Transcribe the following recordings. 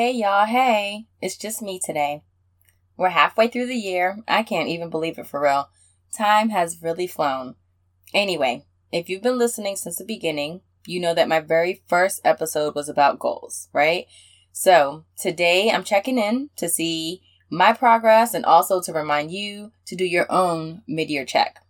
Hey y'all, hey. It's just me today. We're halfway through the year. I can't even believe it for real. Time has really flown. Anyway, if you've been listening since the beginning, you know that my very first episode was about goals, right? So today I'm checking in to see my progress and also to remind you to do your own mid year check.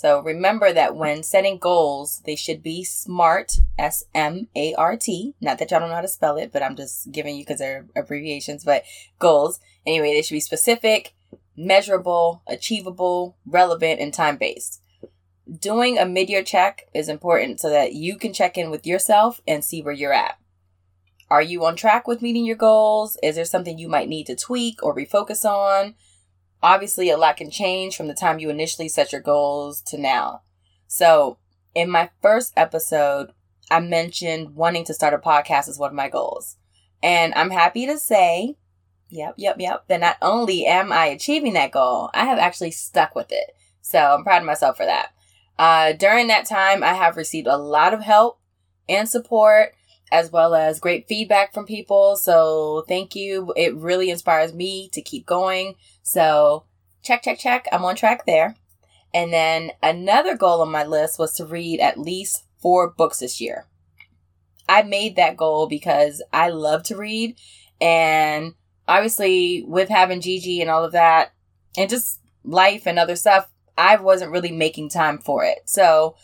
So remember that when setting goals, they should be SMART, S M A R T. Not that y'all don't know how to spell it, but I'm just giving you because they're abbreviations, but goals. Anyway, they should be specific, measurable, achievable, relevant, and time based. Doing a mid year check is important so that you can check in with yourself and see where you're at. Are you on track with meeting your goals? Is there something you might need to tweak or refocus on? Obviously, a lot can change from the time you initially set your goals to now. So, in my first episode, I mentioned wanting to start a podcast as one of my goals. And I'm happy to say, yep, yep, yep, that not only am I achieving that goal, I have actually stuck with it. So I'm proud of myself for that. Uh, during that time, I have received a lot of help and support, as well as great feedback from people. So thank you. It really inspires me to keep going. So check, check, check. I'm on track there. And then another goal on my list was to read at least four books this year. I made that goal because I love to read. And obviously, with having Gigi and all of that, and just life and other stuff, I wasn't really making time for it. So,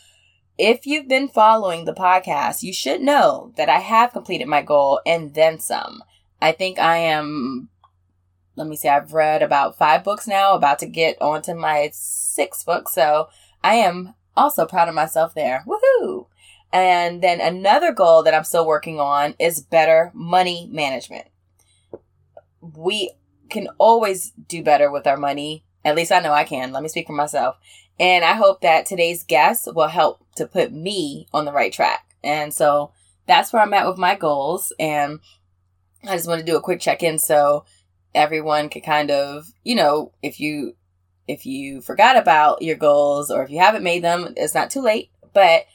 if you've been following the podcast, you should know that I have completed my goal and then some. I think I am let me see, I've read about five books now, about to get onto my sixth book. So I am also proud of myself there. Woohoo! And then another goal that I'm still working on is better money management. We can always do better with our money. At least I know I can. Let me speak for myself. And I hope that today's guest will help to put me on the right track. And so that's where I'm at with my goals. And I just want to do a quick check in. So everyone could kind of, you know, if you if you forgot about your goals or if you haven't made them, it's not too late. But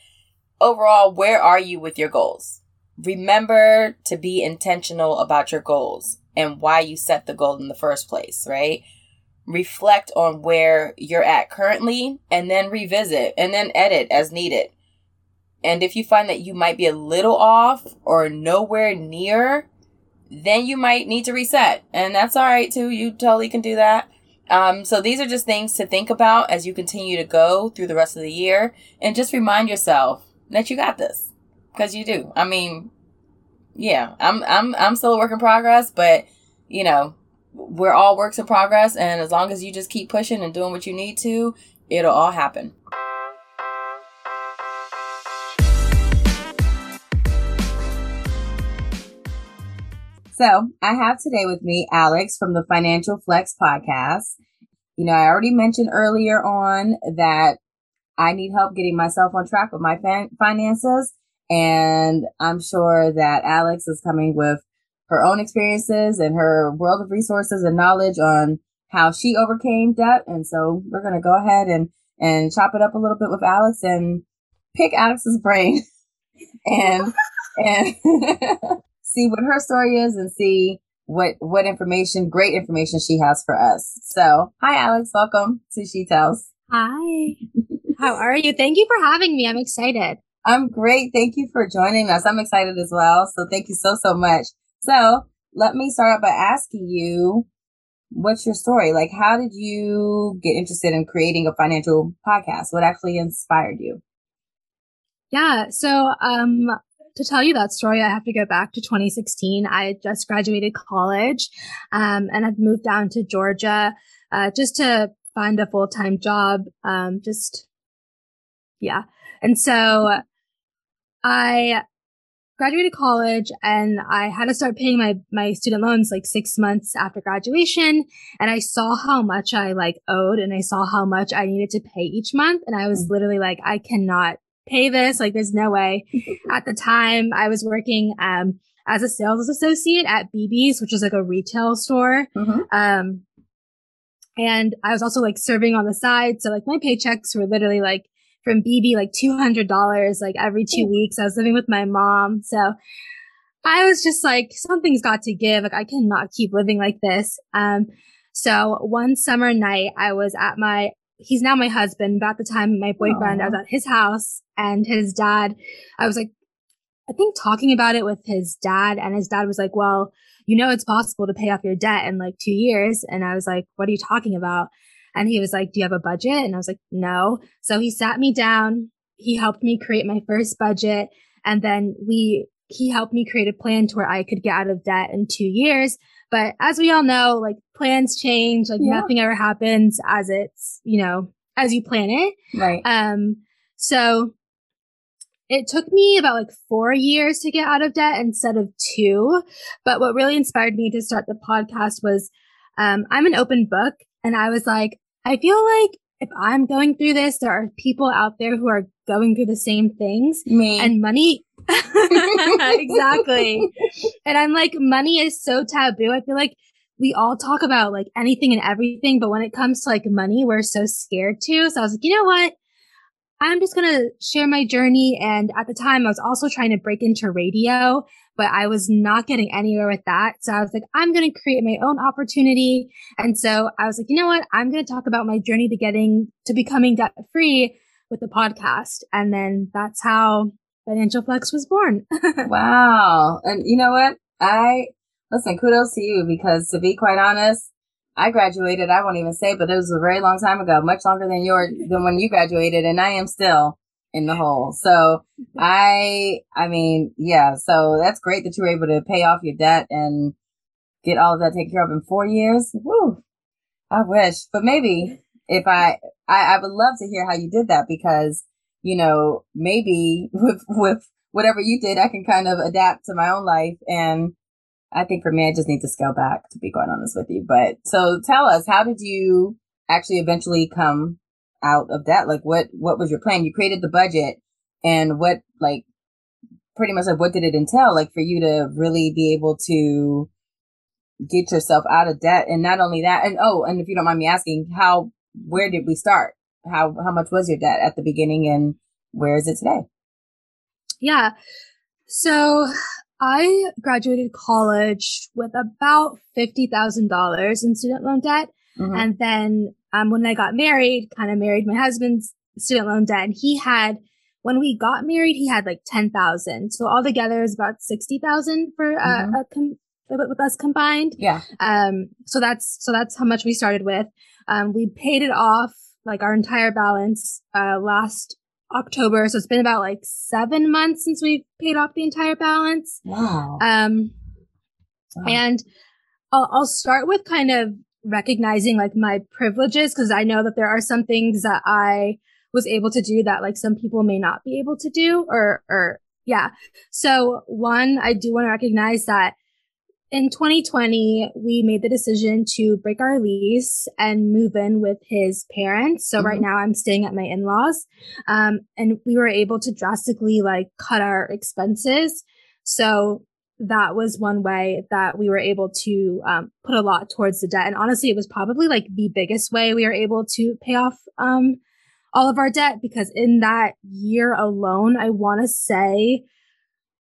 overall, where are you with your goals? Remember to be intentional about your goals and why you set the goal in the first place, right? Reflect on where you're at currently and then revisit and then edit as needed. And if you find that you might be a little off or nowhere near then you might need to reset. And that's all right too. You totally can do that. Um, so these are just things to think about as you continue to go through the rest of the year and just remind yourself that you got this because you do. I mean, yeah, I'm, I'm, I'm still a work in progress, but you know, we're all works in progress. And as long as you just keep pushing and doing what you need to, it'll all happen. So I have today with me Alex from the Financial Flex podcast. You know, I already mentioned earlier on that I need help getting myself on track with my fin- finances. And I'm sure that Alex is coming with her own experiences and her world of resources and knowledge on how she overcame debt. And so we're going to go ahead and, and chop it up a little bit with Alex and pick Alex's brain and, and see what her story is and see what what information, great information she has for us. So, hi Alex, welcome to She Tales. Hi. How are you? Thank you for having me. I'm excited. I'm great. Thank you for joining us. I'm excited as well. So, thank you so so much. So, let me start out by asking you what's your story? Like how did you get interested in creating a financial podcast? What actually inspired you? Yeah, so um to tell you that story, I have to go back to 2016. I just graduated college, um, and I've moved down to Georgia, uh, just to find a full time job. Um, just, yeah. And so I graduated college and I had to start paying my, my student loans like six months after graduation. And I saw how much I like owed and I saw how much I needed to pay each month. And I was mm-hmm. literally like, I cannot pay this. Like there's no way. at the time I was working, um, as a sales associate at BB's, which is like a retail store. Mm-hmm. Um, and I was also like serving on the side. So like my paychecks were literally like from BB, like $200, like every two weeks. I was living with my mom. So I was just like, something's got to give. Like, I cannot keep living like this. Um, so one summer night, I was at my, he's now my husband, but at the time, my boyfriend, Aww. I was at his house and his dad, I was like, I think talking about it with his dad and his dad was like, well, you know, it's possible to pay off your debt in like two years. And I was like, what are you talking about? And he was like, do you have a budget? And I was like, no. So he sat me down. He helped me create my first budget. And then we, he helped me create a plan to where I could get out of debt in two years. But as we all know, like plans change, like yeah. nothing ever happens as it's, you know, as you plan it. Right. Um, so it took me about like four years to get out of debt instead of two. But what really inspired me to start the podcast was, um, I'm an open book and I was like, I feel like if I'm going through this, there are people out there who are going through the same things. Me. And money. exactly. and I'm like, money is so taboo. I feel like we all talk about like anything and everything, but when it comes to like money, we're so scared to. So I was like, you know what? I'm just going to share my journey. And at the time, I was also trying to break into radio, but I was not getting anywhere with that. So I was like, I'm going to create my own opportunity. And so I was like, you know what? I'm going to talk about my journey to getting to becoming debt free with the podcast. And then that's how Financial Flex was born. wow. And you know what? I listen, kudos to you because to be quite honest, I graduated, I won't even say, but it was a very long time ago, much longer than your than when you graduated, and I am still in the hole. So I I mean, yeah, so that's great that you were able to pay off your debt and get all of that taken care of in four years. Woo. I wish. But maybe if I, I I would love to hear how you did that because, you know, maybe with with whatever you did, I can kind of adapt to my own life and I think for me, I just need to scale back to be quite honest with you. But so tell us, how did you actually eventually come out of that? Like what, what was your plan? You created the budget and what, like, pretty much like what did it entail? Like for you to really be able to get yourself out of debt. And not only that, and oh, and if you don't mind me asking, how, where did we start? How, how much was your debt at the beginning and where is it today? Yeah. So I graduated college with about $50,000 in student loan debt. Mm-hmm. And then, um, when I got married, kind of married my husband's student loan debt and he had, when we got married, he had like 10,000. So altogether is about 60,000 for, uh, mm-hmm. a com- with us combined. Yeah. Um, so that's, so that's how much we started with. Um, we paid it off like our entire balance, uh, last October. So it's been about like seven months since we've paid off the entire balance. Wow. Um, wow. and I'll, I'll start with kind of recognizing like my privileges because I know that there are some things that I was able to do that like some people may not be able to do or, or yeah. So one, I do want to recognize that in 2020, we made the decision to break our lease and move in with his parents. So mm-hmm. right now I'm staying at my in-laws. Um, and we were able to drastically like cut our expenses. So that was one way that we were able to um, put a lot towards the debt. And honestly, it was probably like the biggest way we were able to pay off um, all of our debt because in that year alone, I want to say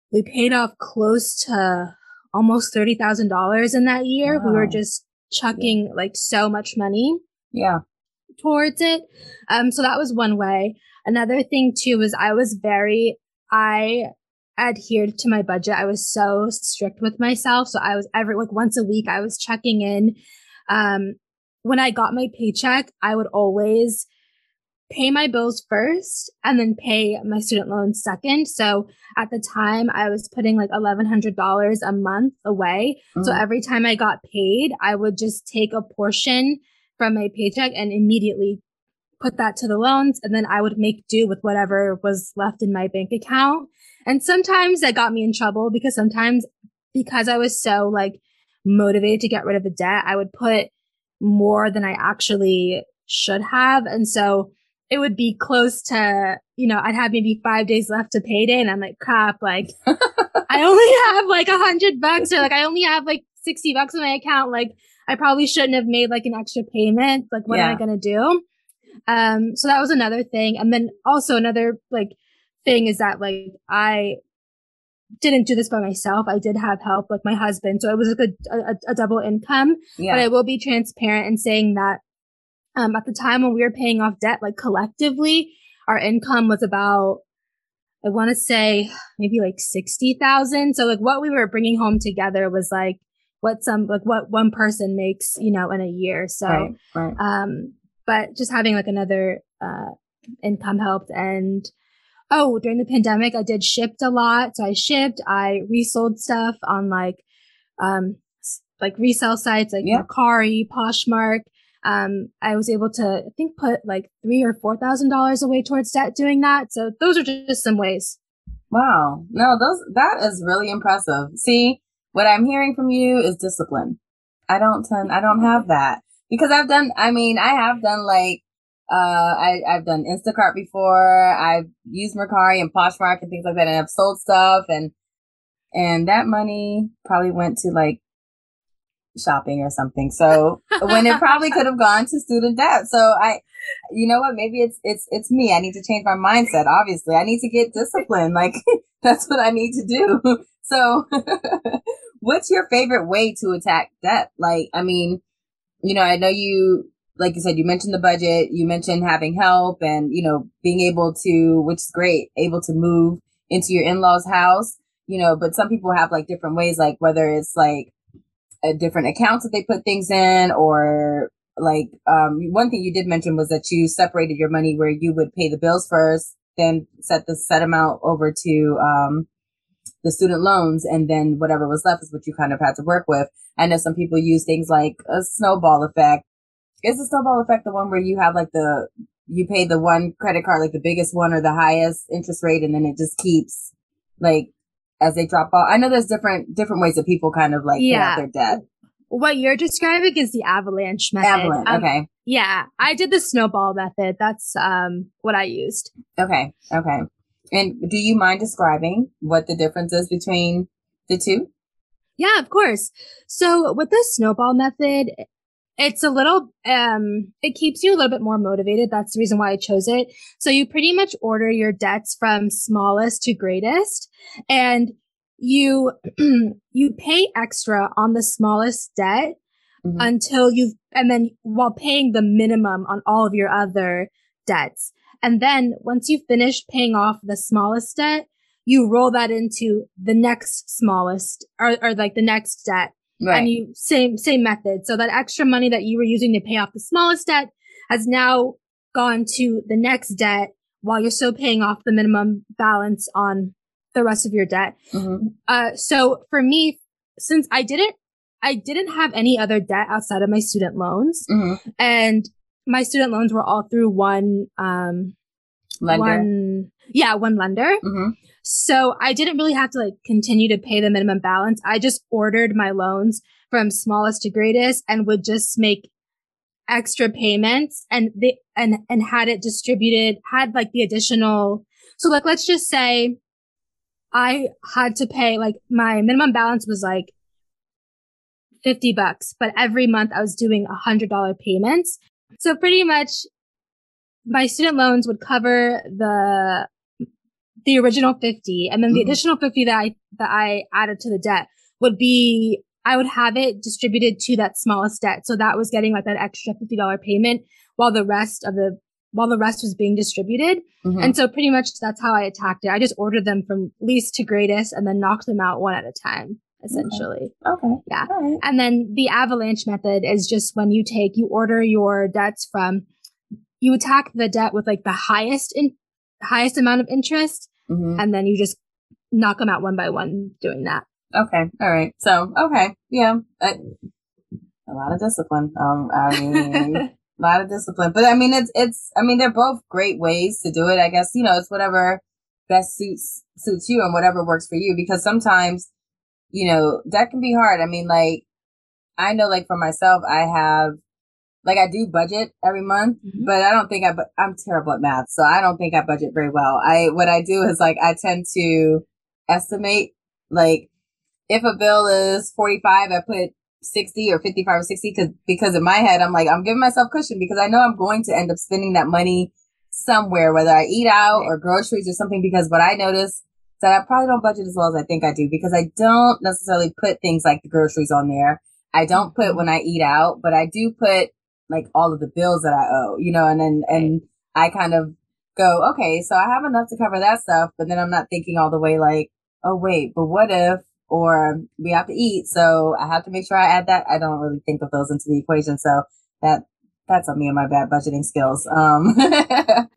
we paid off close to almost $30,000 in that year. Wow. We were just chucking like so much money. Yeah. Towards it. Um, so that was one way. Another thing too was I was very, I adhered to my budget. I was so strict with myself. So I was every, like once a week, I was checking in. Um, when I got my paycheck, I would always pay my bills first and then pay my student loans second. So at the time I was putting like $1,100 a month away. Mm-hmm. So every time I got paid, I would just take a portion from my paycheck and immediately put that to the loans. And then I would make do with whatever was left in my bank account. And sometimes that got me in trouble because sometimes because I was so like motivated to get rid of the debt, I would put more than I actually should have. And so it would be close to, you know, I'd have maybe five days left to payday and I'm like, crap, like I only have like a hundred bucks or like I only have like 60 bucks in my account. Like I probably shouldn't have made like an extra payment. Like what yeah. am I going to do? Um, so that was another thing. And then also another like thing is that like I didn't do this by myself. I did have help with my husband. So it was a good, a, a double income. Yeah. But I will be transparent in saying that, um, at the time when we were paying off debt, like collectively, our income was about, I want to say maybe like 60,000. So like what we were bringing home together was like what some, like what one person makes, you know, in a year. So, right, right. um, but just having like another, uh, income helped and, oh, during the pandemic, I did Shipt a lot. So I shipped, I resold stuff on like, um, like resale sites like yep. Mercari, Poshmark. Um, I was able to, I think, put like three or four thousand dollars away towards debt doing that. So those are just some ways. Wow, no, those that is really impressive. See, what I'm hearing from you is discipline. I don't tend, I don't have that because I've done. I mean, I have done like uh, I, I've done Instacart before. I've used Mercari and Poshmark and things like that, and I've sold stuff, and and that money probably went to like shopping or something. So when it probably could have gone to student debt. So I, you know what? Maybe it's it's it's me. I need to change my mindset. Obviously, I need to get disciplined. Like that's what I need to do. So, what's your favorite way to attack debt? Like, I mean, you know, I know you like you said, you mentioned the budget, you mentioned having help and, you know, being able to, which is great, able to move into your in-laws house, you know, but some people have like different ways, like whether it's like a different accounts that they put things in or like, um, one thing you did mention was that you separated your money where you would pay the bills first, then set the set amount over to, um, the student loans and then whatever was left is what you kind of had to work with. I know some people use things like a snowball effect is the snowball effect the one where you have like the you pay the one credit card like the biggest one or the highest interest rate and then it just keeps like as they drop off? I know there's different different ways that people kind of like yeah. their debt. What you're describing is the avalanche method. Avalanche, um, okay. Yeah, I did the snowball method. That's um what I used. Okay, okay. And do you mind describing what the difference is between the two? Yeah, of course. So with the snowball method, it's a little um it keeps you a little bit more motivated. That's the reason why i chose it. So you pretty much order your debts from smallest to greatest and you you pay extra on the smallest debt mm-hmm. until you've and then while paying the minimum on all of your other debts. And then once you finish paying off the smallest debt you roll that into the next smallest or, or like the next debt Right. And you same same method. So that extra money that you were using to pay off the smallest debt has now gone to the next debt while you're still paying off the minimum balance on the rest of your debt. Mm-hmm. Uh, so for me, since I didn't, I didn't have any other debt outside of my student loans, mm-hmm. and my student loans were all through one, um, lender. One, yeah, one lender. Mm-hmm. So I didn't really have to like continue to pay the minimum balance. I just ordered my loans from smallest to greatest and would just make extra payments and they and and had it distributed had like the additional so like let's just say I had to pay like my minimum balance was like 50 bucks, but every month I was doing a hundred dollar payments. So pretty much my student loans would cover the the original 50 and then the mm-hmm. additional 50 that I, that I added to the debt would be, I would have it distributed to that smallest debt. So that was getting like that extra $50 payment while the rest of the, while the rest was being distributed. Mm-hmm. And so pretty much that's how I attacked it. I just ordered them from least to greatest and then knocked them out one at a time essentially. Okay. okay. Yeah. Right. And then the avalanche method is just when you take, you order your debts from, you attack the debt with like the highest in highest amount of interest Mm-hmm. And then you just knock them out one by one doing that. Okay. All right. So, okay. Yeah. I, a lot of discipline. Um, I mean, a lot of discipline, but I mean, it's, it's, I mean, they're both great ways to do it. I guess, you know, it's whatever best suits, suits you and whatever works for you because sometimes, you know, that can be hard. I mean, like, I know, like for myself, I have like I do budget every month, mm-hmm. but I don't think I, I'm terrible at math. So I don't think I budget very well. I, what I do is like, I tend to estimate, like, if a bill is 45, I put 60 or 55 or 60 because, because in my head, I'm like, I'm giving myself cushion because I know I'm going to end up spending that money somewhere, whether I eat out or groceries or something, because what I notice that I probably don't budget as well as I think I do because I don't necessarily put things like the groceries on there. I don't put when I eat out, but I do put like all of the bills that I owe, you know, and then, and I kind of go, okay, so I have enough to cover that stuff, but then I'm not thinking all the way like, oh wait, but what if, or we have to eat, so I have to make sure I add that. I don't really think of those into the equation, so that that's on me and my bad budgeting skills. Um,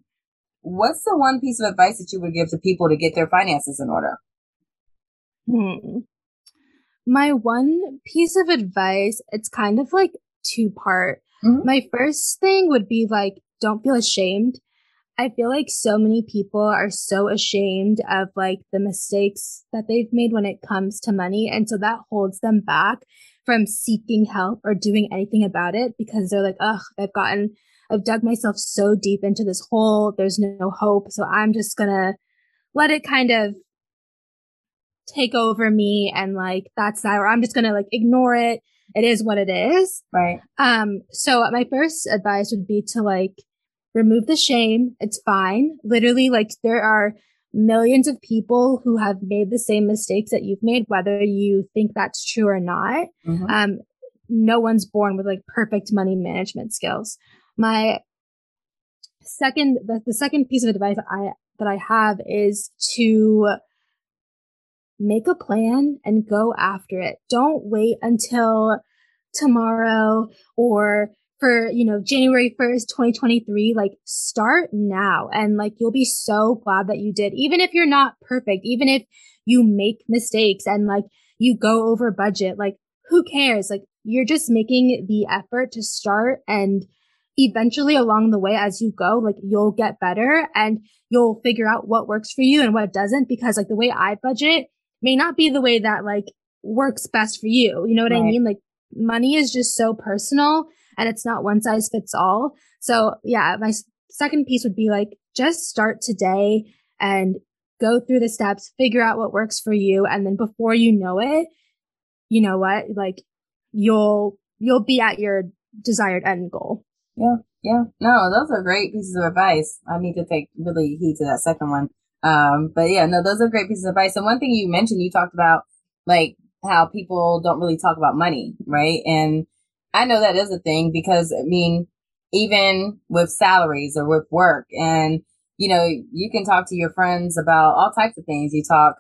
what's the one piece of advice that you would give to people to get their finances in order? Hmm. My one piece of advice, it's kind of like two part. Mm-hmm. My first thing would be like, don't feel ashamed. I feel like so many people are so ashamed of like the mistakes that they've made when it comes to money. And so that holds them back from seeking help or doing anything about it because they're like, ugh, I've gotten, I've dug myself so deep into this hole. There's no hope. So I'm just going to let it kind of take over me. And like, that's that, or I'm just to like ignore it. It is what it is. Right. Um, so my first advice would be to like remove the shame. It's fine. Literally, like there are millions of people who have made the same mistakes that you've made, whether you think that's true or not. Mm-hmm. Um, no one's born with like perfect money management skills. My second, the, the second piece of advice I, that I have is to make a plan and go after it. Don't wait until tomorrow or for, you know, January 1st, 2023, like start now. And like, you'll be so glad that you did, even if you're not perfect, even if you make mistakes and like you go over budget, like who cares? Like you're just making the effort to start and eventually along the way as you go, like you'll get better and you'll figure out what works for you and what doesn't because like the way I budget may not be the way that like works best for you. You know what right. I mean? Like money is just so personal and it's not one size fits all. So yeah, my second piece would be like, just start today and go through the steps, figure out what works for you. And then before you know it, you know what? Like you'll, you'll be at your desired end goal. Yeah. Yeah. No, those are great pieces of advice. I need to take really heed to that second one. Um, but yeah, no, those are great pieces of advice. And one thing you mentioned, you talked about like how people don't really talk about money, right? And I know that is a thing because I mean, even with salaries or with work and, you know, you can talk to your friends about all types of things. You talk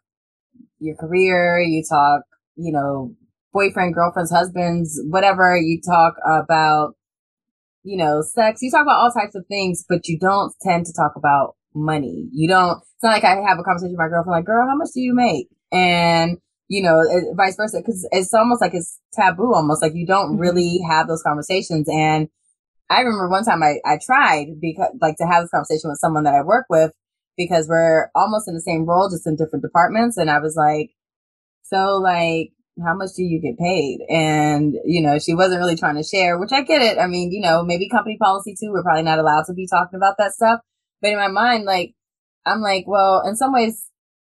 your career, you talk, you know, boyfriend, girlfriends, husbands, whatever. You talk about, you know, sex. You talk about all types of things, but you don't tend to talk about money. You don't, it's not like I have a conversation with my girlfriend, like, girl, how much do you make? And you know, vice versa. Cause it's almost like it's taboo, almost like you don't mm-hmm. really have those conversations. And I remember one time I, I tried because like to have this conversation with someone that I work with because we're almost in the same role, just in different departments. And I was like, so like, how much do you get paid? And, you know, she wasn't really trying to share, which I get it. I mean, you know, maybe company policy too. We're probably not allowed to be talking about that stuff. But in my mind, like, I'm like, well, in some ways,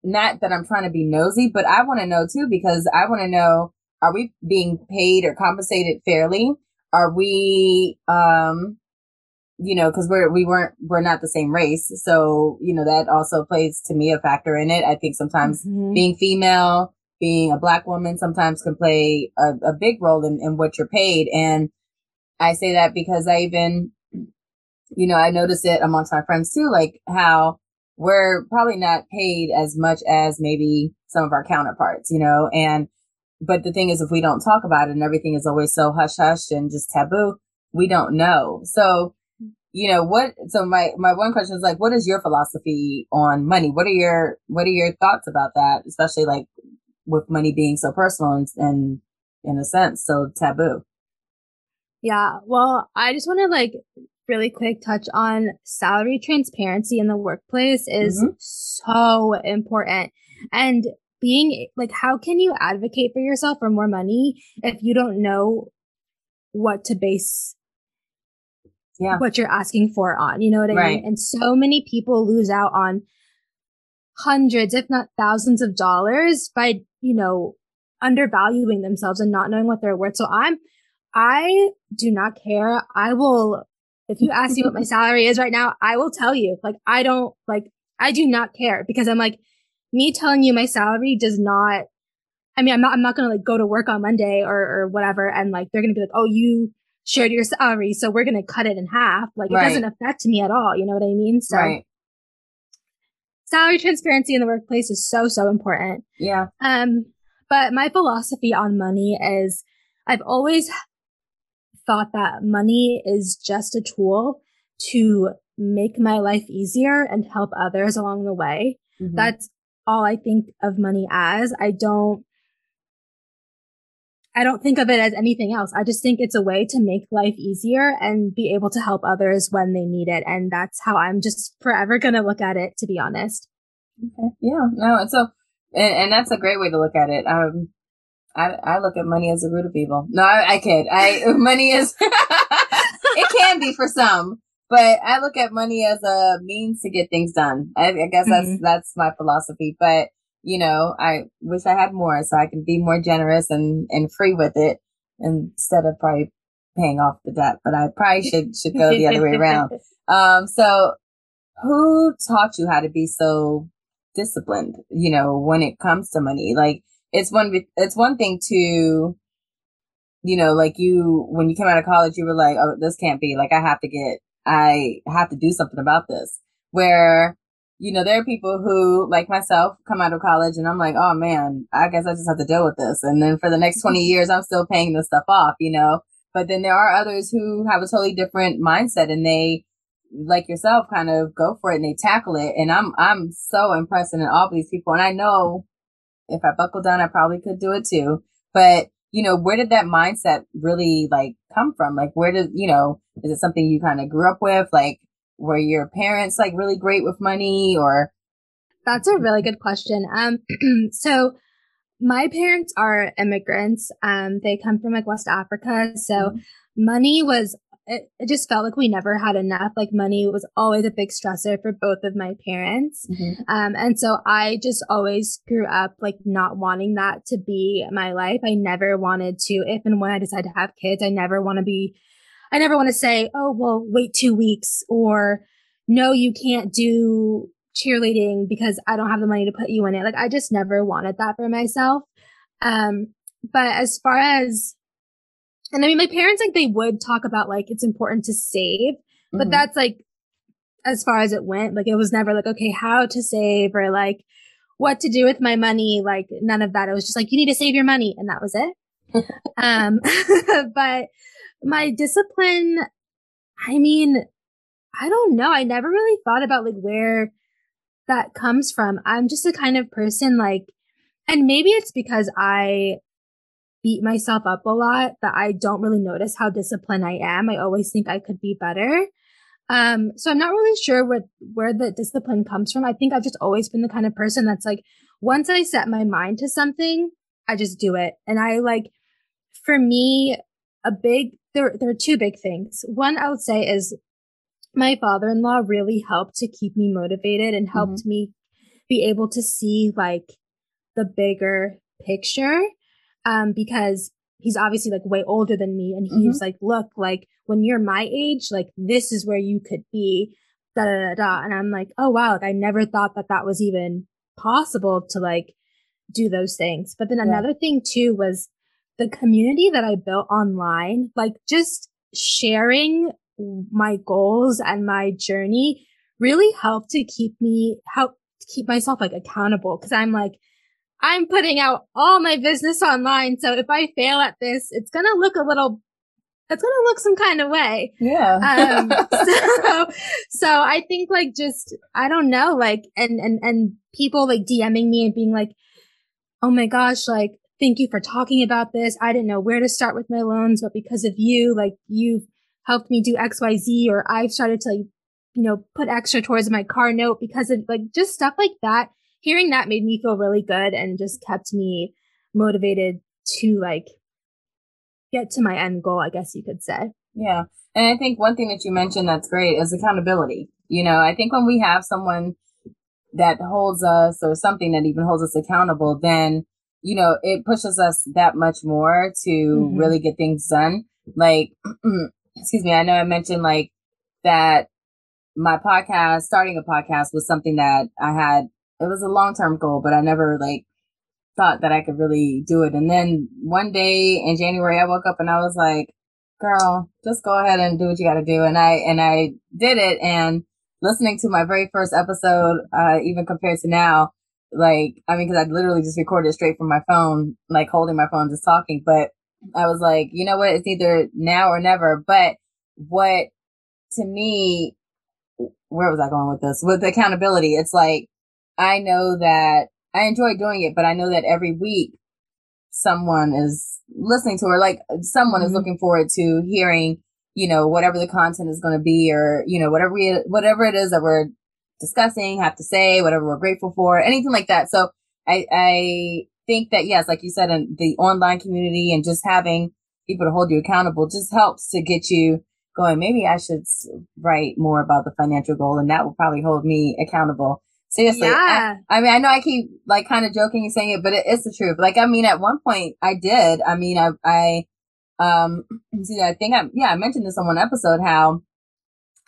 not that I'm trying to be nosy, but I want to know too, because I want to know, are we being paid or compensated fairly? Are we, um, you know, cause we're, we weren't, we're not the same race. So, you know, that also plays to me a factor in it. I think sometimes mm-hmm. being female, being a black woman sometimes can play a, a big role in, in what you're paid. And I say that because I even, you know, I notice it amongst my friends too, like how we're probably not paid as much as maybe some of our counterparts, you know, and, but the thing is, if we don't talk about it and everything is always so hush hush and just taboo, we don't know. So, you know, what, so my, my one question is like, what is your philosophy on money? What are your, what are your thoughts about that? Especially like with money being so personal and, and in a sense, so taboo. Yeah. Well, I just want to like really quick touch on salary transparency in the workplace is mm-hmm. so important. And being like, how can you advocate for yourself for more money if you don't know what to base yeah. what you're asking for on? You know what I right. mean? And so many people lose out on hundreds, if not thousands of dollars by, you know, undervaluing themselves and not knowing what they're worth. So I'm, I do not care. I will if you ask me what my salary is right now, I will tell you. Like, I don't, like, I do not care because I'm like, me telling you my salary does not I mean, I'm not, I'm not going to like go to work on Monday or, or whatever. And like, they're going to be like, oh, you shared your salary. So we're going to cut it in half. Like, right. it doesn't affect me at all. You know what I mean? So right. salary transparency in the workplace is so, so important. Yeah. Um, but my philosophy on money is I've always thought that money is just a tool to make my life easier and help others along the way. Mm-hmm. That's all I think of money as. I don't I don't think of it as anything else. I just think it's a way to make life easier and be able to help others when they need it. And that's how I'm just forever going to look at it, to be honest. Okay. Yeah. No, and so, and, and that's a great way to look at it. Um, I, I look at money as the root of evil. No, I, I kid. I, money is, it can be for some, but I look at money as a means to get things done. I, I guess that's, mm-hmm. that's my philosophy. But you know, I wish I had more so I can be more generous and, and free with it instead of probably paying off the debt. But I probably should, should go the other way around. Um, so who taught you how to be so disciplined, you know, when it comes to money? Like it's one, it's one thing to, you know, like you, when you came out of college, you were like, oh, this can't be like, I have to get, I have to do something about this where you know, there are people who, like myself, come out of college and I'm like, oh man, I guess I just have to deal with this. And then for the next 20 mm-hmm. years, I'm still paying this stuff off, you know? But then there are others who have a totally different mindset and they, like yourself, kind of go for it and they tackle it. And I'm, I'm so impressed in all of these people. And I know if I buckle down, I probably could do it too. But, you know, where did that mindset really like come from? Like, where did, you know, is it something you kind of grew up with? Like, were your parents like really great with money or? That's a really good question. Um, so my parents are immigrants. Um, they come from like West Africa. So mm-hmm. money was, it, it, just felt like we never had enough. Like money was always a big stressor for both of my parents. Mm-hmm. Um, and so I just always grew up like not wanting that to be my life. I never wanted to, if and when I decide to have kids, I never want to be I never want to say, oh, well, wait two weeks or no, you can't do cheerleading because I don't have the money to put you in it. Like I just never wanted that for myself. Um, but as far as, and I mean, my parents, like they would talk about like, it's important to save, mm-hmm. but that's like, as far as it went, like it was never like, okay, how to save or like what to do with my money. Like none of that. It was just like, you need to save your money. And that was it. um, but my discipline, I mean, I don't know. I never really thought about like where that comes from. I'm just a kind of person like, and maybe it's because I beat myself up a lot that I don't really notice how disciplined I am. I always think I could be better. Um, so I'm not really sure what, where the discipline comes from. I think I've just always been the kind of person that's like, once I set my mind to something, I just do it. And I like, for me, a big there there are two big things. One I would say is my father-in-law really helped to keep me motivated and helped mm-hmm. me be able to see like the bigger picture um because he's obviously like way older than me and he's mm-hmm. like look like when you're my age like this is where you could be da da da da and I'm like oh wow like I never thought that that was even possible to like do those things but then yeah. another thing too was the community that I built online, like just sharing my goals and my journey really helped to keep me, help keep myself like accountable. Cause I'm like, I'm putting out all my business online. So if I fail at this, it's going to look a little, it's going to look some kind of way. Yeah. um, so, so I think like just, I don't know, like, and, and, and people like DMing me and being like, Oh my gosh, like thank you for talking about this. I didn't know where to start with my loans, but because of you, like you've helped me do X, Y, Z, or I've started to like, you know, put extra towards my car note because of like just stuff like that. Hearing that made me feel really good and just kept me motivated to like get to my end goal, I guess you could say. Yeah. And I think one thing that you mentioned that's great is accountability. You know, I think when we have someone that holds us or something that even holds us accountable, then you know, it pushes us that much more to mm-hmm. really get things done. Like, excuse me, I know I mentioned like that my podcast, starting a podcast was something that I had it was a long term goal, but I never like thought that I could really do it. And then one day in January, I woke up and I was like, girl, just go ahead and do what you got to do. And I, and I did it. And listening to my very first episode, uh, even compared to now, like, I mean, cause I literally just recorded straight from my phone, like holding my phone, just talking. But I was like, you know what? It's either now or never. But what to me, where was I going with this? With accountability, it's like, I know that I enjoy doing it, but I know that every week someone is listening to her, like someone mm-hmm. is looking forward to hearing, you know, whatever the content is going to be or, you know, whatever we, whatever it is that we're discussing, have to say, whatever we're grateful for, anything like that. So I, I think that yes, like you said, in the online community and just having people to hold you accountable just helps to get you going. Maybe I should write more about the financial goal and that will probably hold me accountable. Seriously. Yeah. I, I, mean, I know I keep like kind of joking and saying it, but it is the truth. Like, I mean, at one point I did. I mean, I, I, um, see, I think I, yeah, I mentioned this on one episode how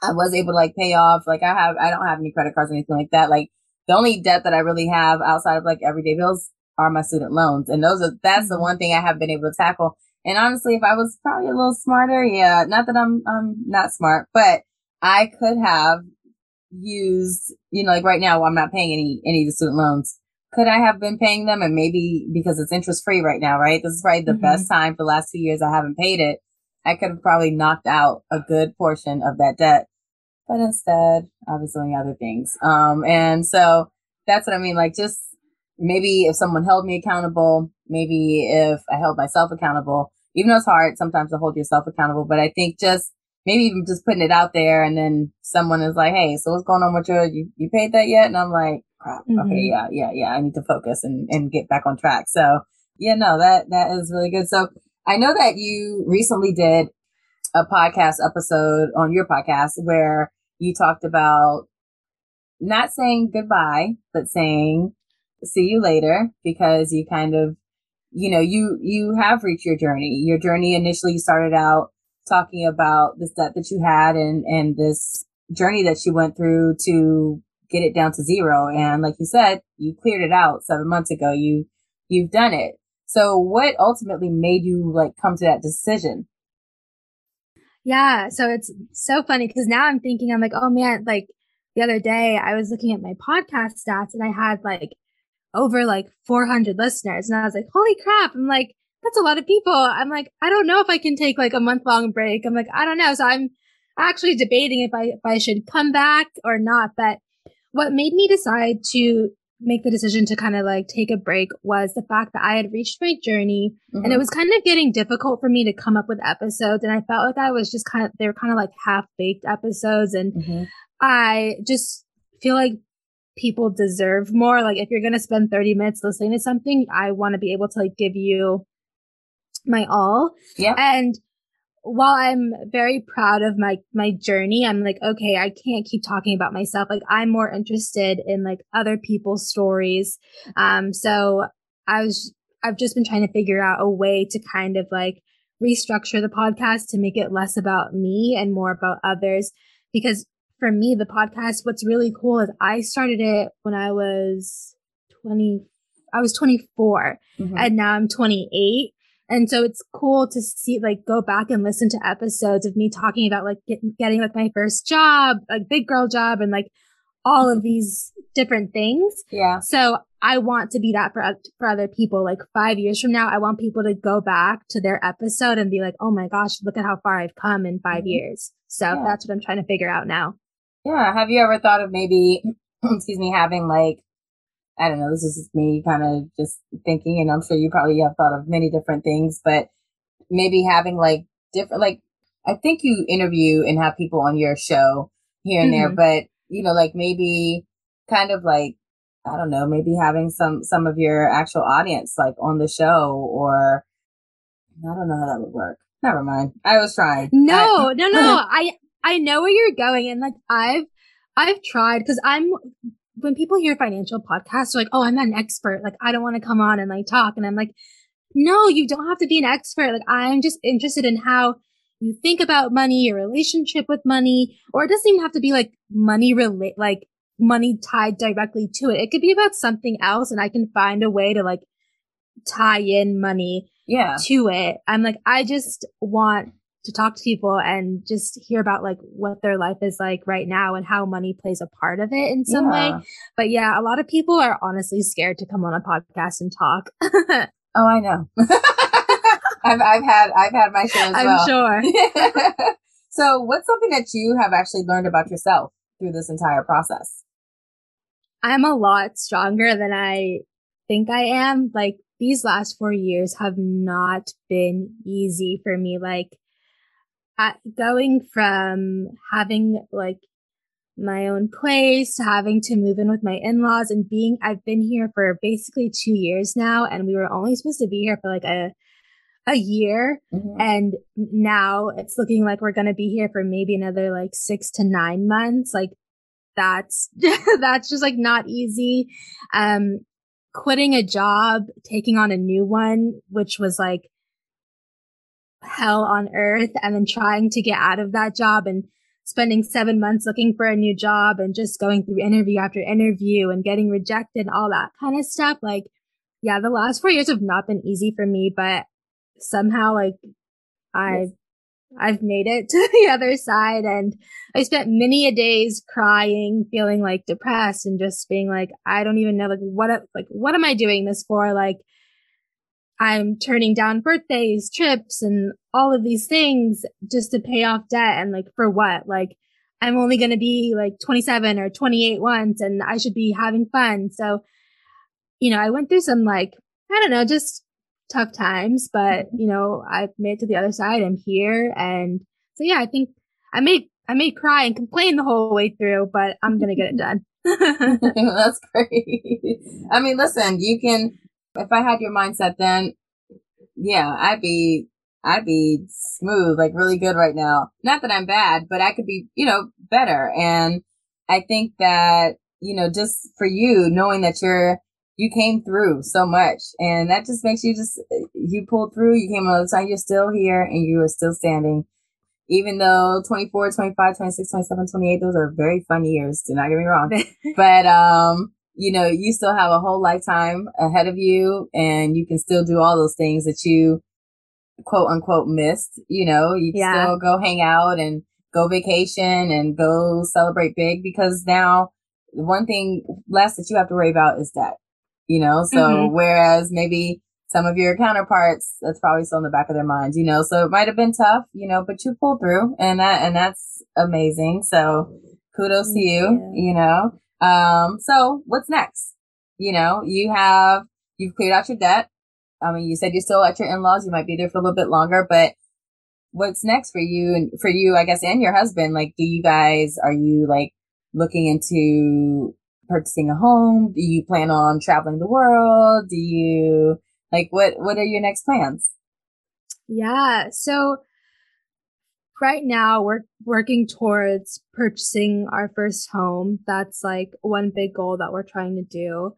I was able to like pay off. Like, I have, I don't have any credit cards or anything like that. Like, the only debt that I really have outside of like everyday bills are my student loans. And those are, that's mm-hmm. the one thing I have been able to tackle. And honestly, if I was probably a little smarter, yeah, not that I'm, I'm not smart, but I could have used, you know, like right now I'm not paying any, any of the student loans. Could I have been paying them? And maybe because it's interest free right now, right? This is probably the mm-hmm. best time for the last two years I haven't paid it. I could have probably knocked out a good portion of that debt. But instead, I was doing other things. Um, and so that's what I mean. Like just maybe if someone held me accountable, maybe if I held myself accountable, even though it's hard sometimes to hold yourself accountable, but I think just maybe even just putting it out there and then someone is like, Hey, so what's going on with your, you, you paid that yet? And I'm like, crap. Mm-hmm. Okay. Yeah. Yeah. Yeah. I need to focus and, and get back on track. So yeah, no, that, that is really good. So I know that you recently did a podcast episode on your podcast where you talked about not saying goodbye, but saying see you later because you kind of, you know, you, you have reached your journey. Your journey initially started out talking about this debt that you had and, and this journey that you went through to get it down to zero. And like you said, you cleared it out seven months ago. You, you've done it. So what ultimately made you like come to that decision? Yeah. So it's so funny because now I'm thinking, I'm like, oh man, like the other day I was looking at my podcast stats and I had like over like 400 listeners. And I was like, holy crap. I'm like, that's a lot of people. I'm like, I don't know if I can take like a month long break. I'm like, I don't know. So I'm actually debating if I, if I should come back or not. But what made me decide to make the decision to kind of like take a break was the fact that I had reached my journey mm-hmm. and it was kind of getting difficult for me to come up with episodes. And I felt like I was just kind of, they were kind of like half baked episodes. And mm-hmm. I just feel like people deserve more. Like if you're going to spend 30 minutes listening to something, I want to be able to like give you my all. Yeah. And while I'm very proud of my my journey, I'm like, okay, I can't keep talking about myself. Like I'm more interested in like other people's stories. Um, so I was I've just been trying to figure out a way to kind of like restructure the podcast to make it less about me and more about others. Because for me, the podcast, what's really cool is I started it when I was 20, I was 24 mm-hmm. and now I'm 28. And so it's cool to see, like, go back and listen to episodes of me talking about like get, getting like my first job, like big girl job and like all of these different things. Yeah. So I want to be that for, for other people. Like five years from now, I want people to go back to their episode and be like, Oh my gosh, look at how far I've come in 5 mm-hmm. years. So yeah. that's what I'm trying to figure out now. Yeah. Have you ever thought of maybe, excuse me, having like I don't know, this is me kind of just thinking, and I'm sure you probably have thought of many different things, but maybe having like different, like, I think you interview and have people on your show here and mm-hmm. there, but you know, like maybe kind of like, I don't know, maybe having some, some of your actual audience like on the show or I don't know how that would work. Never mind. I was trying. No, I, no, no. I, I know where you're going and like I've, I've tried because I'm when people hear financial podcasts, they're like, oh, I'm not an expert. Like, I don't want to come on and like talk. And I'm like, no, you don't have to be an expert. Like, I'm just interested in how you think about money, your relationship with money, or it doesn't even have to be like money relate, like money tied directly to it. It could be about something else and I can find a way to like tie in money yeah. to it. I'm like, I just want to talk to people and just hear about like what their life is like right now and how money plays a part of it in some yeah. way. But yeah, a lot of people are honestly scared to come on a podcast and talk. oh, I know. I've, I've had, I've had my share as I'm well. sure. so what's something that you have actually learned about yourself through this entire process? I'm a lot stronger than I think I am. Like these last four years have not been easy for me. Like going from having like my own place to having to move in with my in-laws and being I've been here for basically 2 years now and we were only supposed to be here for like a a year. Mm-hmm. and now it's looking like we're going to be here for maybe another like 6 to 9 months. Like that's that's just like not easy. Um quitting a job taking on a new one which was like hell on earth and then trying to get out of that job and spending seven months looking for a new job and just going through interview after interview and getting rejected and all that kind of stuff. Like, yeah, the last four years have not been easy for me, but somehow like I've, I've made it to the other side and I spent many a days crying, feeling like depressed and just being like, I don't even know, like, what, like, what am I doing this for? Like, I'm turning down birthdays, trips, and all of these things just to pay off debt. And like, for what? Like, I'm only going to be like 27 or 28 once and I should be having fun. So, you know, I went through some like, I don't know, just tough times, but mm-hmm. you know, I've made it to the other side. I'm here. And so, yeah, I think I may, I may cry and complain the whole way through, but I'm going to get it done. That's great. I mean, listen, you can, if I had your mindset then, yeah, I'd be I'd be smooth, like really good right now. Not that I'm bad, but I could be, you know, better. And I think that, you know, just for you, knowing that you're, you came through so much and that just makes you just, you pulled through, you came on the side, you're still here and you are still standing. Even though 24, 25, 26, 27, 28, those are very fun years. Do not get me wrong. but, um, you know, you still have a whole lifetime ahead of you and you can still do all those things that you quote unquote missed. You know, you can yeah. still go hang out and go vacation and go celebrate big because now the one thing less that you have to worry about is debt, you know? So mm-hmm. whereas maybe some of your counterparts, that's probably still in the back of their minds, you know? So it might have been tough, you know, but you pulled through and that, and that's amazing. So kudos Thank to you, you, you know? Um, so what's next? You know, you have, you've cleared out your debt. I mean, you said you're still at your in-laws. You might be there for a little bit longer, but what's next for you and for you, I guess, and your husband? Like, do you guys, are you like looking into purchasing a home? Do you plan on traveling the world? Do you like, what, what are your next plans? Yeah. So right now we're working towards purchasing our first home. That's like one big goal that we're trying to do.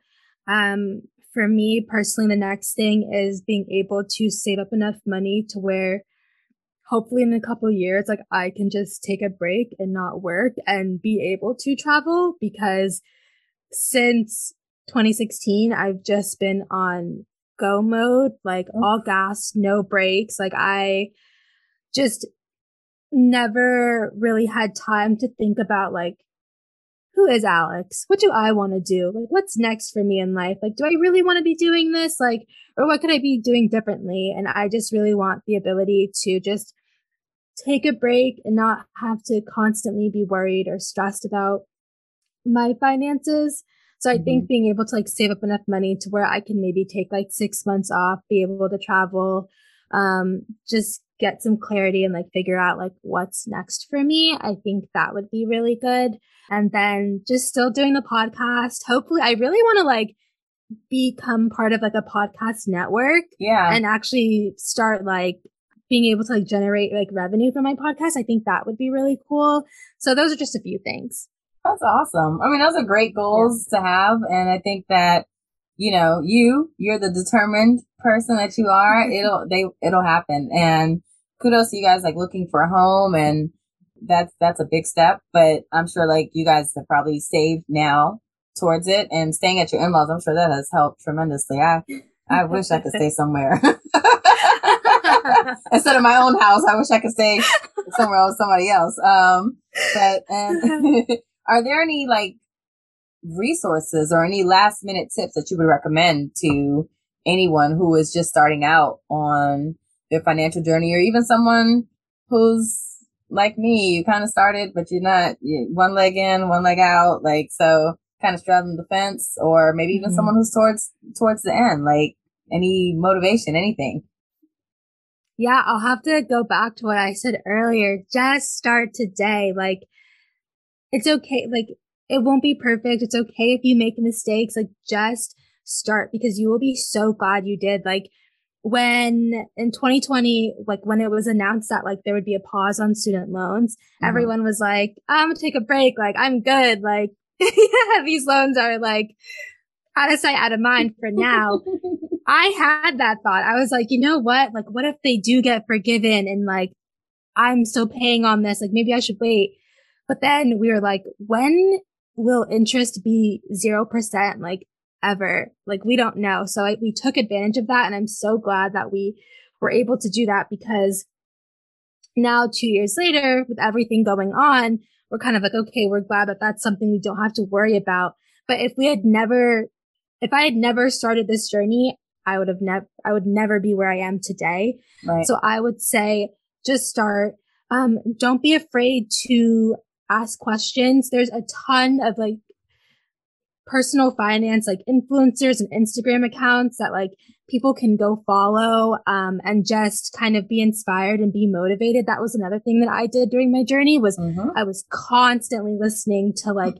Um, for me personally, the next thing is being able to save up enough money to where hopefully in a couple years, like I can just take a break and not work and be able to travel because since 2016, I've just been on go mode, like oh. all gas, no brakes. Like I just never really had time to think about like, who is Alex? What do I want to do? Like, what's next for me in life? Like, do I really want to be doing this? Like, or what could I be doing differently? And I just really want the ability to just take a break and not have to constantly be worried or stressed about my finances. So I mm-hmm. think being able to like save up enough money to where I can maybe take like six months off, be able to travel, um, just get some clarity and like figure out like what's next for me. I think that would be really good. And then just still doing the podcast. Hopefully, I really want to like become part of like a podcast network. Yeah. And actually start like being able to like generate like revenue from my podcast. I think that would be really cool. So those are just a few things. That's awesome. I mean, those are great goals yeah. to have. And I think that you know, you, you're the determined person that you are, it'll, they, it'll happen. And kudos to you guys like looking for a home and that's that's a big step, but I'm sure like you guys have probably saved now towards it and staying at your in-laws. I'm sure that has helped tremendously. I I wish I could stay somewhere instead of my own house. I wish I could stay somewhere else, somebody else. Um, but and are there any like resources or any last minute tips that you would recommend to anyone who is just starting out on their financial journey or even someone who's like me, you kind of started, but you're not you're one leg in, one leg out. Like, so kind of straddling the fence or maybe even mm-hmm. someone who's towards, towards the end, like any motivation, anything. Yeah, I'll have to go back to what I said earlier. Just start today. Like, it's okay. Like, it won't be perfect. It's okay if you make mistakes. Like, just start because you will be so glad you did. Like, when in 2020, like when it was announced that like there would be a pause on student loans, mm-hmm. everyone was like, I'm gonna take a break. Like, I'm good. Like, yeah, these loans are like out of sight, out of mind for now. I had that thought. I was like, you know what? Like, what if they do get forgiven and like, I'm still paying on this? Like, maybe I should wait. But then we were like, when will interest be 0%? Like, ever? Like, we don't know. So I, we took advantage of that. And I'm so glad that we were able to do that because now, two years later, with everything going on, we're kind of like, okay, we're glad that that's something we don't have to worry about. But if we had never, if I had never started this journey, I would have never, I would never be where I am today. Right. So I would say just start. Um, don't be afraid to ask questions. There's a ton of like personal finance, like influencers and Instagram accounts that like people can go follow, um, and just kind of be inspired and be motivated. That was another thing that I did during my journey was mm-hmm. I was constantly listening to like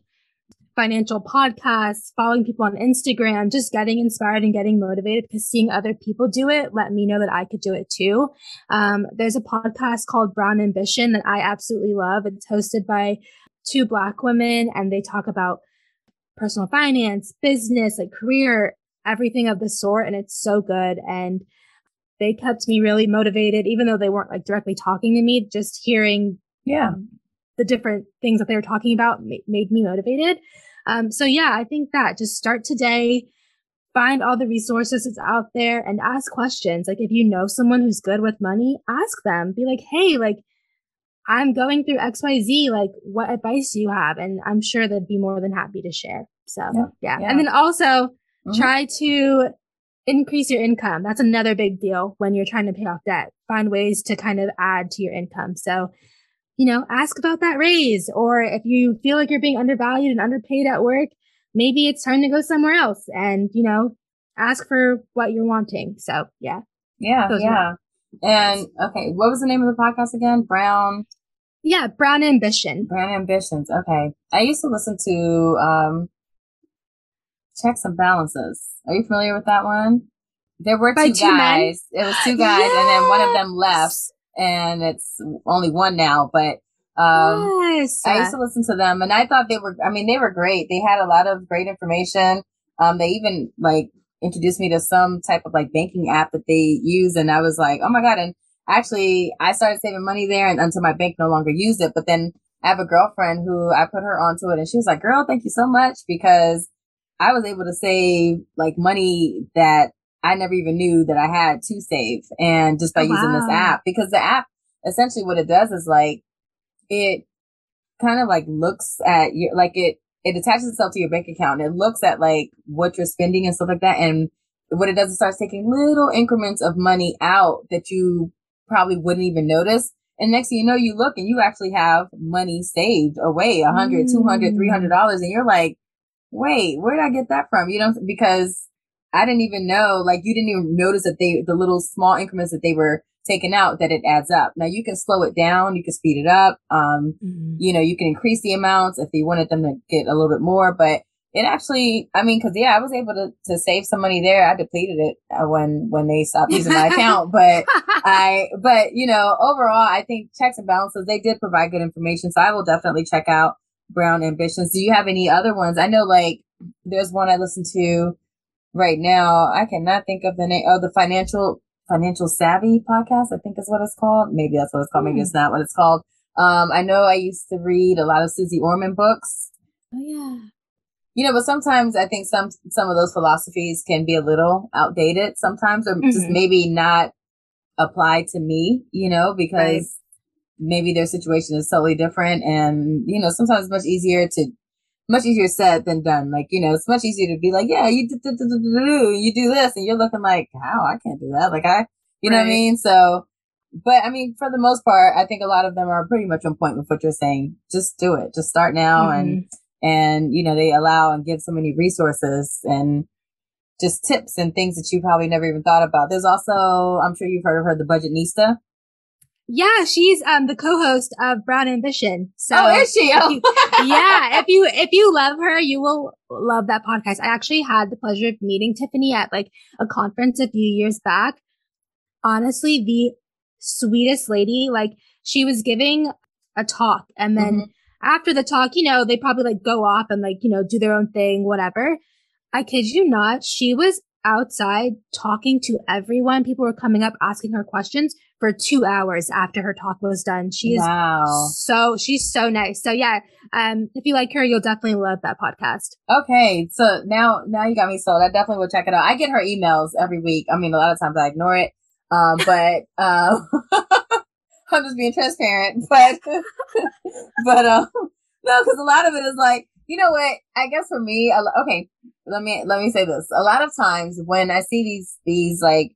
financial podcasts, following people on Instagram, just getting inspired and getting motivated because seeing other people do it let me know that I could do it too. Um, there's a podcast called Brown Ambition that I absolutely love. It's hosted by two black women and they talk about personal finance, business, like career, everything of the sort. And it's so good. And they kept me really motivated, even though they weren't like directly talking to me, just hearing yeah. Um, the different things that they were talking about ma- made me motivated. Um, so yeah, I think that just start today, find all the resources that's out there and ask questions. Like if you know someone who's good with money, ask them. Be like, hey, like I'm going through XYZ, like what advice do you have? And I'm sure they'd be more than happy to share. So yeah. yeah. yeah. And then also mm-hmm. try to increase your income. That's another big deal when you're trying to pay off debt. Find ways to kind of add to your income. So you know, ask about that raise. Or if you feel like you're being undervalued and underpaid at work, maybe it's time to go somewhere else and, you know, ask for what you're wanting. So yeah. Yeah. yeah. And okay, what was the name of the podcast again? Brown. Yeah, Brown Ambition. Brown Ambitions. Okay. I used to listen to um Checks and Balances. Are you familiar with that one? There were two, two guys. Men? It was two guys yes! and then one of them left and it's only one now, but um, yes. I used to listen to them and I thought they were, I mean, they were great. They had a lot of great information. Um, they even like introduced me to some type of like banking app that they use. And I was like, oh my God. And actually I started saving money there and until my bank no longer used it. But then I have a girlfriend who I put her onto it and she was like, girl, thank you so much because I was able to save like money that I never even knew that I had to save and just by oh, using this app because the app essentially what it does is like it kind of like looks at your like it it attaches itself to your bank account. And it looks at like what you're spending and stuff like that. And what it does is starts taking little increments of money out that you probably wouldn't even notice. And next thing you know you look and you actually have money saved away a hundred two hundred three hundred mm. dollars. And you're like wait where did i get that from? You know because I didn't even know, like you didn't even notice that they, the little small increments that they were taking out, that it adds up. Now you can slow it down. You can speed it up. Um, mm-hmm. you know, you can increase the amounts if you wanted them to get a little bit more, but it actually, I mean, cause yeah, I was able to, to save some money there. I depleted it uh, when, when they stopped using my account, but I, but you know, overall, I think checks and balances, they did provide good information. So I will definitely check out Brown Ambitions. Do you have any other ones? I know like there's one I listen to right now. I cannot think of the name. Oh, the financial financial savvy podcast. I think is what it's called. Maybe that's what it's called. Maybe it's hmm. not what it's called. Um, I know I used to read a lot of Suze Orman books. Oh yeah. You know, but sometimes I think some some of those philosophies can be a little outdated sometimes, or mm-hmm. just maybe not applied to me. You know, because right. maybe their situation is totally different, and you know, sometimes it's much easier to much easier said than done. Like, you know, it's much easier to be like, yeah, you do, do, do, do, you do this and you're looking like, how I can't do that. Like I, you know what I mean? So, but I mean, for the most part, I think a lot of them are pretty much on point with what you're saying. Just do it. Just start now. Mm-hmm. And, and, you know, they allow and give so many resources and just tips and things that you probably never even thought about. There's also, I'm sure you've heard of her, the Budgetnista. Yeah, she's um the co-host of Brown Ambition. So Oh, is she? Oh. If you, yeah, if you if you love her, you will love that podcast. I actually had the pleasure of meeting Tiffany at like a conference a few years back. Honestly, the sweetest lady. Like she was giving a talk and then mm-hmm. after the talk, you know, they probably like go off and like, you know, do their own thing, whatever. I kid you not, she was outside talking to everyone. People were coming up asking her questions for two hours after her talk was done. She is wow. so she's so nice. So yeah, um, if you like her, you'll definitely love that podcast. Okay, so now now you got me sold. I definitely will check it out. I get her emails every week. I mean, a lot of times I ignore it, um, but um, I'm just being transparent. But but um, no, because a lot of it is like you know what? I guess for me, okay, let me let me say this. A lot of times when I see these these like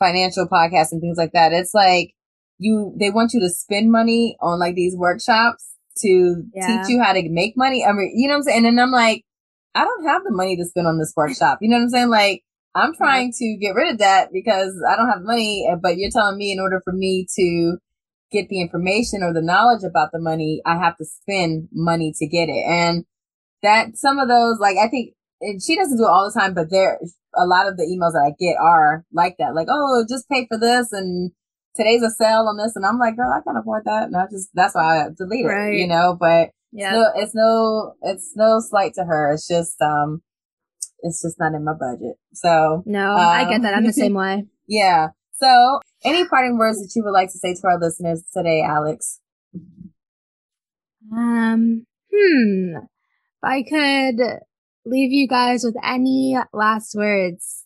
financial podcasts and things like that, it's like you they want you to spend money on like these workshops to yeah. teach you how to make money. I mean, you know what I'm saying? And then I'm like, I don't have the money to spend on this workshop. You know what I'm saying? Like I'm trying to get rid of that because I don't have money, eh, but you're telling me in order for me to get the information or the knowledge about the money, I have to spend money to get it. And that some of those, like, I think and she doesn't do it all the time, but there, a lot of the emails that I get are like that. Like, oh, just pay for this and today's a sale on this. And I'm like, girl, I can't afford that. And I just, that's why I delete right. it, you know, but yeah. no, it's no, it's no slight to her. It's just, um, it's just not in my budget. So no, um, I get that. I'm the same way. Yeah. So any parting words that you would like to say to our listeners today, Alex? Um, hmm. If I could leave you guys with any last words.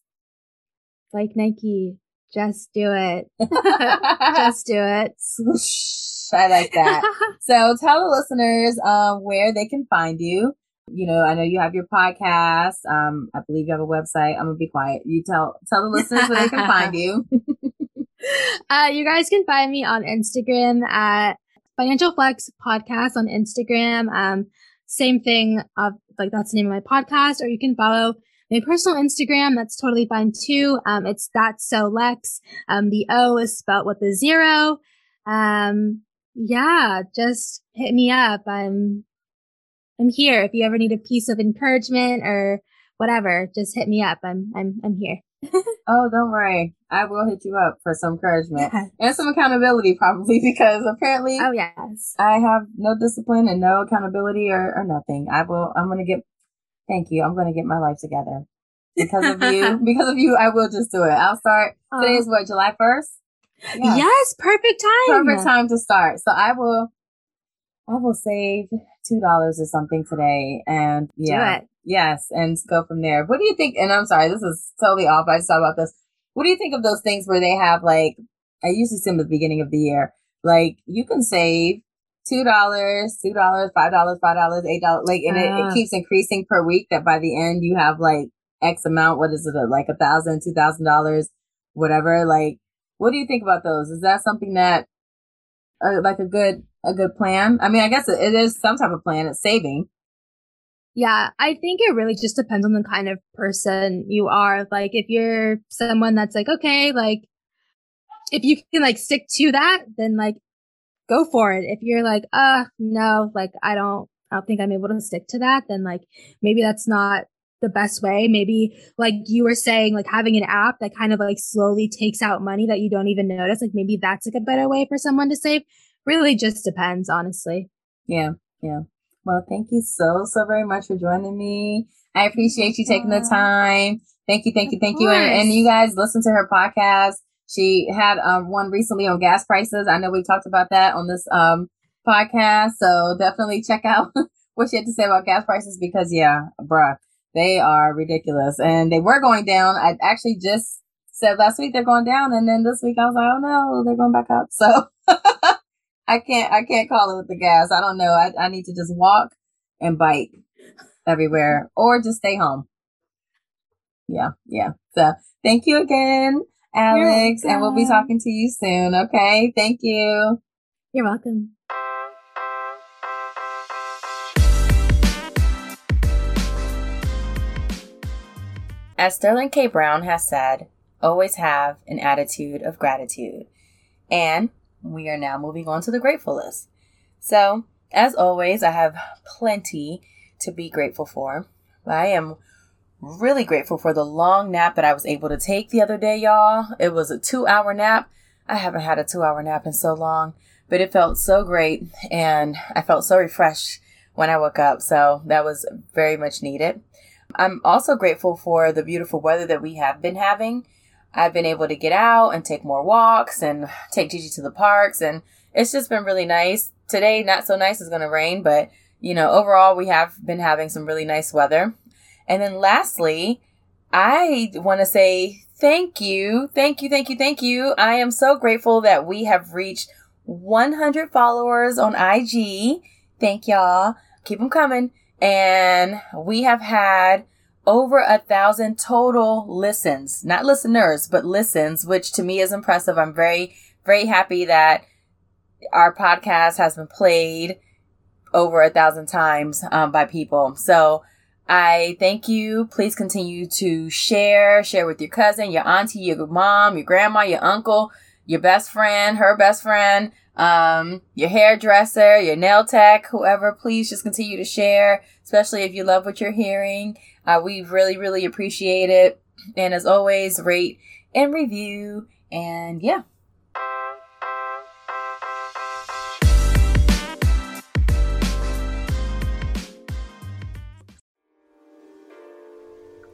Like Nike, just do it. just do it. I like that. so tell the listeners um, where they can find you. You know, I know you have your podcast. Um, I believe you have a website. I'm gonna be quiet. You tell tell the listeners where they can find you. uh, you guys can find me on Instagram at Financial Flex Podcast on Instagram. Um, same thing of like that's the name of my podcast, or you can follow my personal Instagram. That's totally fine too. Um, it's that so Lex. Um, the O is spelled with a zero. Um, yeah, just hit me up. I'm, I'm here. If you ever need a piece of encouragement or whatever, just hit me up. I'm, I'm, I'm here. Oh, don't worry. I will hit you up for some encouragement yeah. and some accountability, probably because apparently, oh yes, I have no discipline and no accountability or, or nothing. I will. I'm gonna get. Thank you. I'm gonna get my life together because of you. because of you, I will just do it. I'll start. Oh. Today is what July first. Yes. yes, perfect time. Perfect time to start. So I will. I will save two dollars or something today, and yeah, Yes, and go from there. What do you think? And I'm sorry, this is totally off. I just thought about this. What do you think of those things where they have like, I usually see them at the beginning of the year, like you can save two dollars, two dollars, five dollars, five dollars, eight dollars, like, and uh, it, it, keeps increasing per week. That by the end you have like X amount. What is it? Like a thousand, two thousand dollars, whatever. Like, what do you think about those? Is that something that, uh, like a good a good plan? I mean, I guess it, it is some type of plan. It's saving. Yeah, I think it really just depends on the kind of person you are. Like, if you're someone that's like, okay, like, if you can like stick to that, then like, go for it. If you're like, uh, no, like, I don't, I don't think I'm able to stick to that, then like, maybe that's not the best way. Maybe like you were saying, like having an app that kind of like slowly takes out money that you don't even notice. Like maybe that's like a better way for someone to save. Really just depends, honestly. Yeah. Yeah. Well, thank you so, so very much for joining me. I appreciate you taking the time. Thank you, thank you, thank you. And, and, you guys listen to her podcast. She had um, one recently on gas prices. I know we talked about that on this um, podcast. So definitely check out what she had to say about gas prices because yeah, bruh, they are ridiculous and they were going down. I actually just said last week they're going down and then this week I was like, oh no, they're going back up. So I can't, I can't call it with the gas. I don't know. I, I need to just walk and bike everywhere or just stay home. Yeah. Yeah. So thank you again, Alex, and we'll be talking to you soon. Okay. Thank you. You're welcome. As Sterling K. Brown has said, always have an attitude of gratitude. And we are now moving on to the grateful list. So, as always, I have plenty to be grateful for. I am really grateful for the long nap that I was able to take the other day, y'all. It was a two hour nap. I haven't had a two hour nap in so long, but it felt so great and I felt so refreshed when I woke up. So that was very much needed. I'm also grateful for the beautiful weather that we have been having. I've been able to get out and take more walks and take Gigi to the parks and it's just been really nice. Today, not so nice, it's going to rain, but you know, overall, we have been having some really nice weather. And then lastly, I want to say thank you, thank you, thank you, thank you. I am so grateful that we have reached 100 followers on IG. Thank y'all. Keep them coming. And we have had over a thousand total listens, not listeners, but listens, which to me is impressive. I'm very, very happy that our podcast has been played over a thousand times um, by people. So I thank you. Please continue to share, share with your cousin, your auntie, your mom, your grandma, your uncle, your best friend, her best friend, um, your hairdresser, your nail tech, whoever. Please just continue to share, especially if you love what you're hearing. Uh, we really, really appreciate it. And as always, rate and review. And yeah.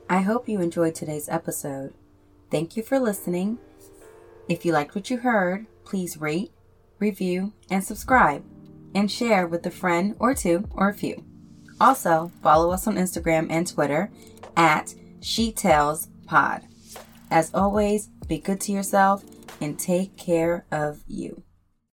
I hope you enjoyed today's episode. Thank you for listening. If you liked what you heard, please rate, review, and subscribe, and share with a friend or two or a few. Also, follow us on Instagram and Twitter at She Tales Pod. As always, be good to yourself and take care of you.